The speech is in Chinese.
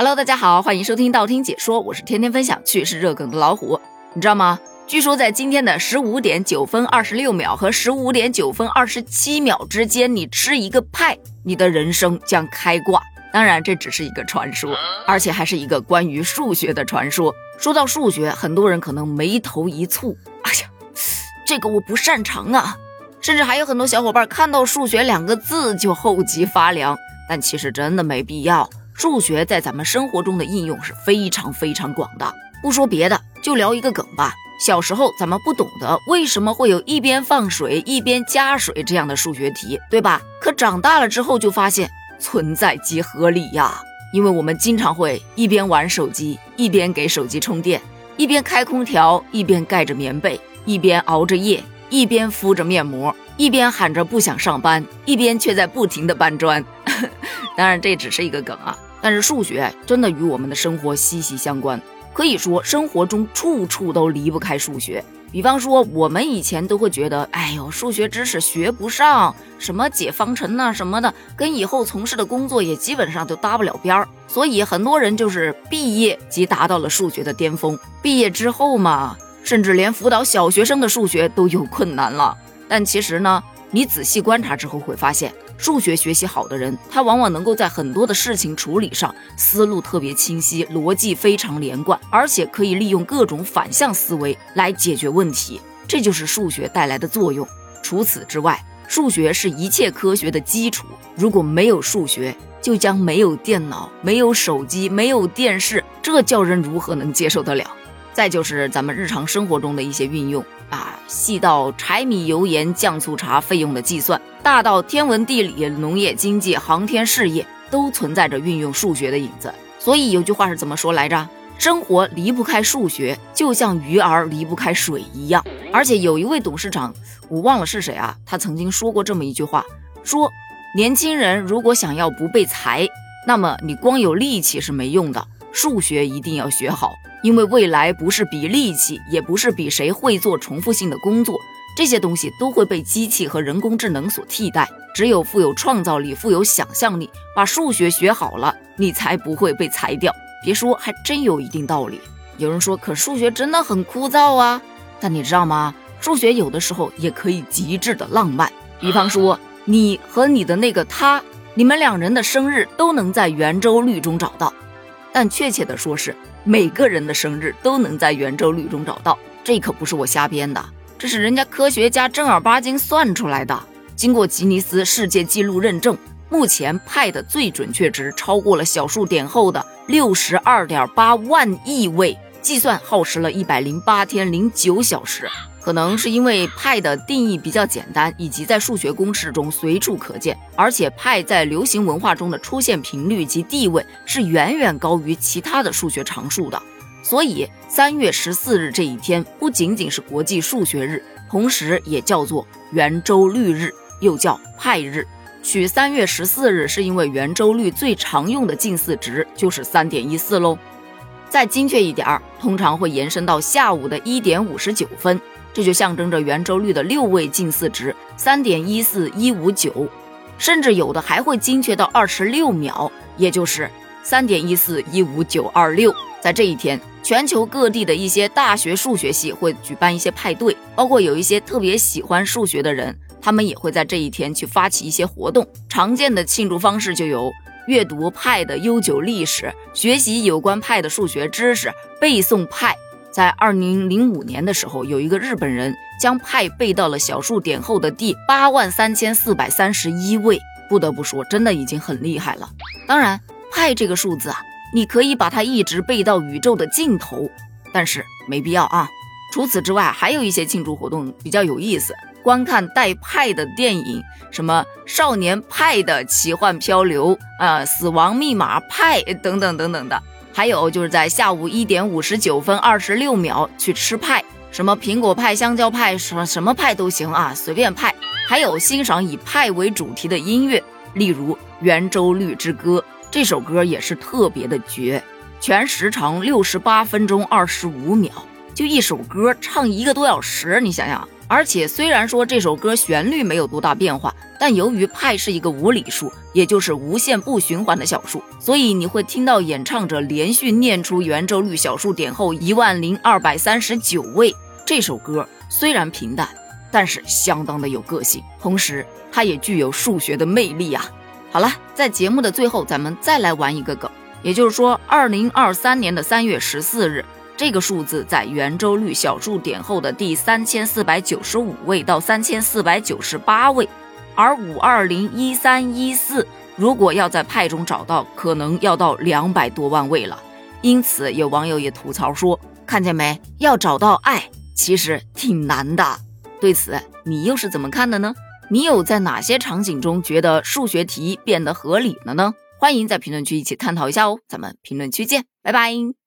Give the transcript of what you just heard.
Hello，大家好，欢迎收听道听解说，我是天天分享趣事热梗的老虎。你知道吗？据说在今天的十五点九分二十六秒和十五点九分二十七秒之间，你吃一个派，你的人生将开挂。当然，这只是一个传说，而且还是一个关于数学的传说。说到数学，很多人可能眉头一蹙，哎呀，这个我不擅长啊。甚至还有很多小伙伴看到数学两个字就后脊发凉。但其实真的没必要。数学在咱们生活中的应用是非常非常广的。不说别的，就聊一个梗吧。小时候咱们不懂得为什么会有一边放水一边加水这样的数学题，对吧？可长大了之后就发现存在即合理呀。因为我们经常会一边玩手机，一边给手机充电，一边开空调，一边盖着棉被，一边熬着夜，一边敷着面膜，一边喊着不想上班，一边却在不停的搬砖。当然这只是一个梗啊。但是数学真的与我们的生活息息相关，可以说生活中处处都离不开数学。比方说，我们以前都会觉得，哎呦，数学知识学不上，什么解方程呐什么的，跟以后从事的工作也基本上都搭不了边儿。所以很多人就是毕业即达到了数学的巅峰，毕业之后嘛，甚至连辅导小学生的数学都有困难了。但其实呢，你仔细观察之后会发现。数学学习好的人，他往往能够在很多的事情处理上思路特别清晰，逻辑非常连贯，而且可以利用各种反向思维来解决问题。这就是数学带来的作用。除此之外，数学是一切科学的基础。如果没有数学，就将没有电脑、没有手机、没有电视，这叫人如何能接受得了？再就是咱们日常生活中的一些运用啊，细到柴米油盐酱醋茶费用的计算。大到天文地理、农业经济、航天事业，都存在着运用数学的影子。所以有句话是怎么说来着？生活离不开数学，就像鱼儿离不开水一样。而且有一位董事长，我忘了是谁啊，他曾经说过这么一句话：说年轻人如果想要不被裁，那么你光有力气是没用的，数学一定要学好，因为未来不是比力气，也不是比谁会做重复性的工作。这些东西都会被机器和人工智能所替代。只有富有创造力、富有想象力，把数学学好了，你才不会被裁掉。别说，还真有一定道理。有人说，可数学真的很枯燥啊。但你知道吗？数学有的时候也可以极致的浪漫。比方说，你和你的那个他，你们两人的生日都能在圆周率中找到。但确切的说，是每个人的生日都能在圆周率中找到。这可不是我瞎编的。这是人家科学家正儿八经算出来的，经过吉尼斯世界纪录认证，目前派的最准确值超过了小数点后的六十二点八万亿位，计算耗时了一百零八天零九小时。可能是因为派的定义比较简单，以及在数学公式中随处可见，而且派在流行文化中的出现频率及地位是远远高于其他的数学常数的。所以，三月十四日这一天不仅仅是国际数学日，同时也叫做圆周率日，又叫派日。取三月十四日是因为圆周率最常用的近似值就是三点一四喽。再精确一点儿，通常会延伸到下午的一点五十九分，这就象征着圆周率的六位近似值三点一四一五九，甚至有的还会精确到二十六秒，也就是三点一四一五九二六。在这一天。全球各地的一些大学数学系会举办一些派对，包括有一些特别喜欢数学的人，他们也会在这一天去发起一些活动。常见的庆祝方式就有阅读派的悠久历史、学习有关派的数学知识、背诵派。在二零零五年的时候，有一个日本人将派背到了小数点后的第八万三千四百三十一位，不得不说，真的已经很厉害了。当然，派这个数字啊。你可以把它一直背到宇宙的尽头，但是没必要啊。除此之外，还有一些庆祝活动比较有意思，观看带派的电影，什么少年派的奇幻漂流啊，死亡密码派等等等等的。还有就是在下午一点五十九分二十六秒去吃派，什么苹果派、香蕉派，什么什么派都行啊，随便派。还有欣赏以派为主题的音乐，例如《圆周率之歌》。这首歌也是特别的绝，全时长六十八分钟二十五秒，就一首歌唱一个多小时，你想想，而且虽然说这首歌旋律没有多大变化，但由于派是一个无理数，也就是无限不循环的小数，所以你会听到演唱者连续念出圆周率小数点后一万零二百三十九位。这首歌虽然平淡，但是相当的有个性，同时它也具有数学的魅力啊。好了，在节目的最后，咱们再来玩一个梗，也就是说，二零二三年的三月十四日。这个数字在圆周率小数点后的第三千四百九十五位到三千四百九十八位，而五二零一三一四如果要在派中找到，可能要到两百多万位了。因此，有网友也吐槽说：“看见没，要找到爱其实挺难的。”对此，你又是怎么看的呢？你有在哪些场景中觉得数学题变得合理了呢？欢迎在评论区一起探讨一下哦。咱们评论区见，拜拜。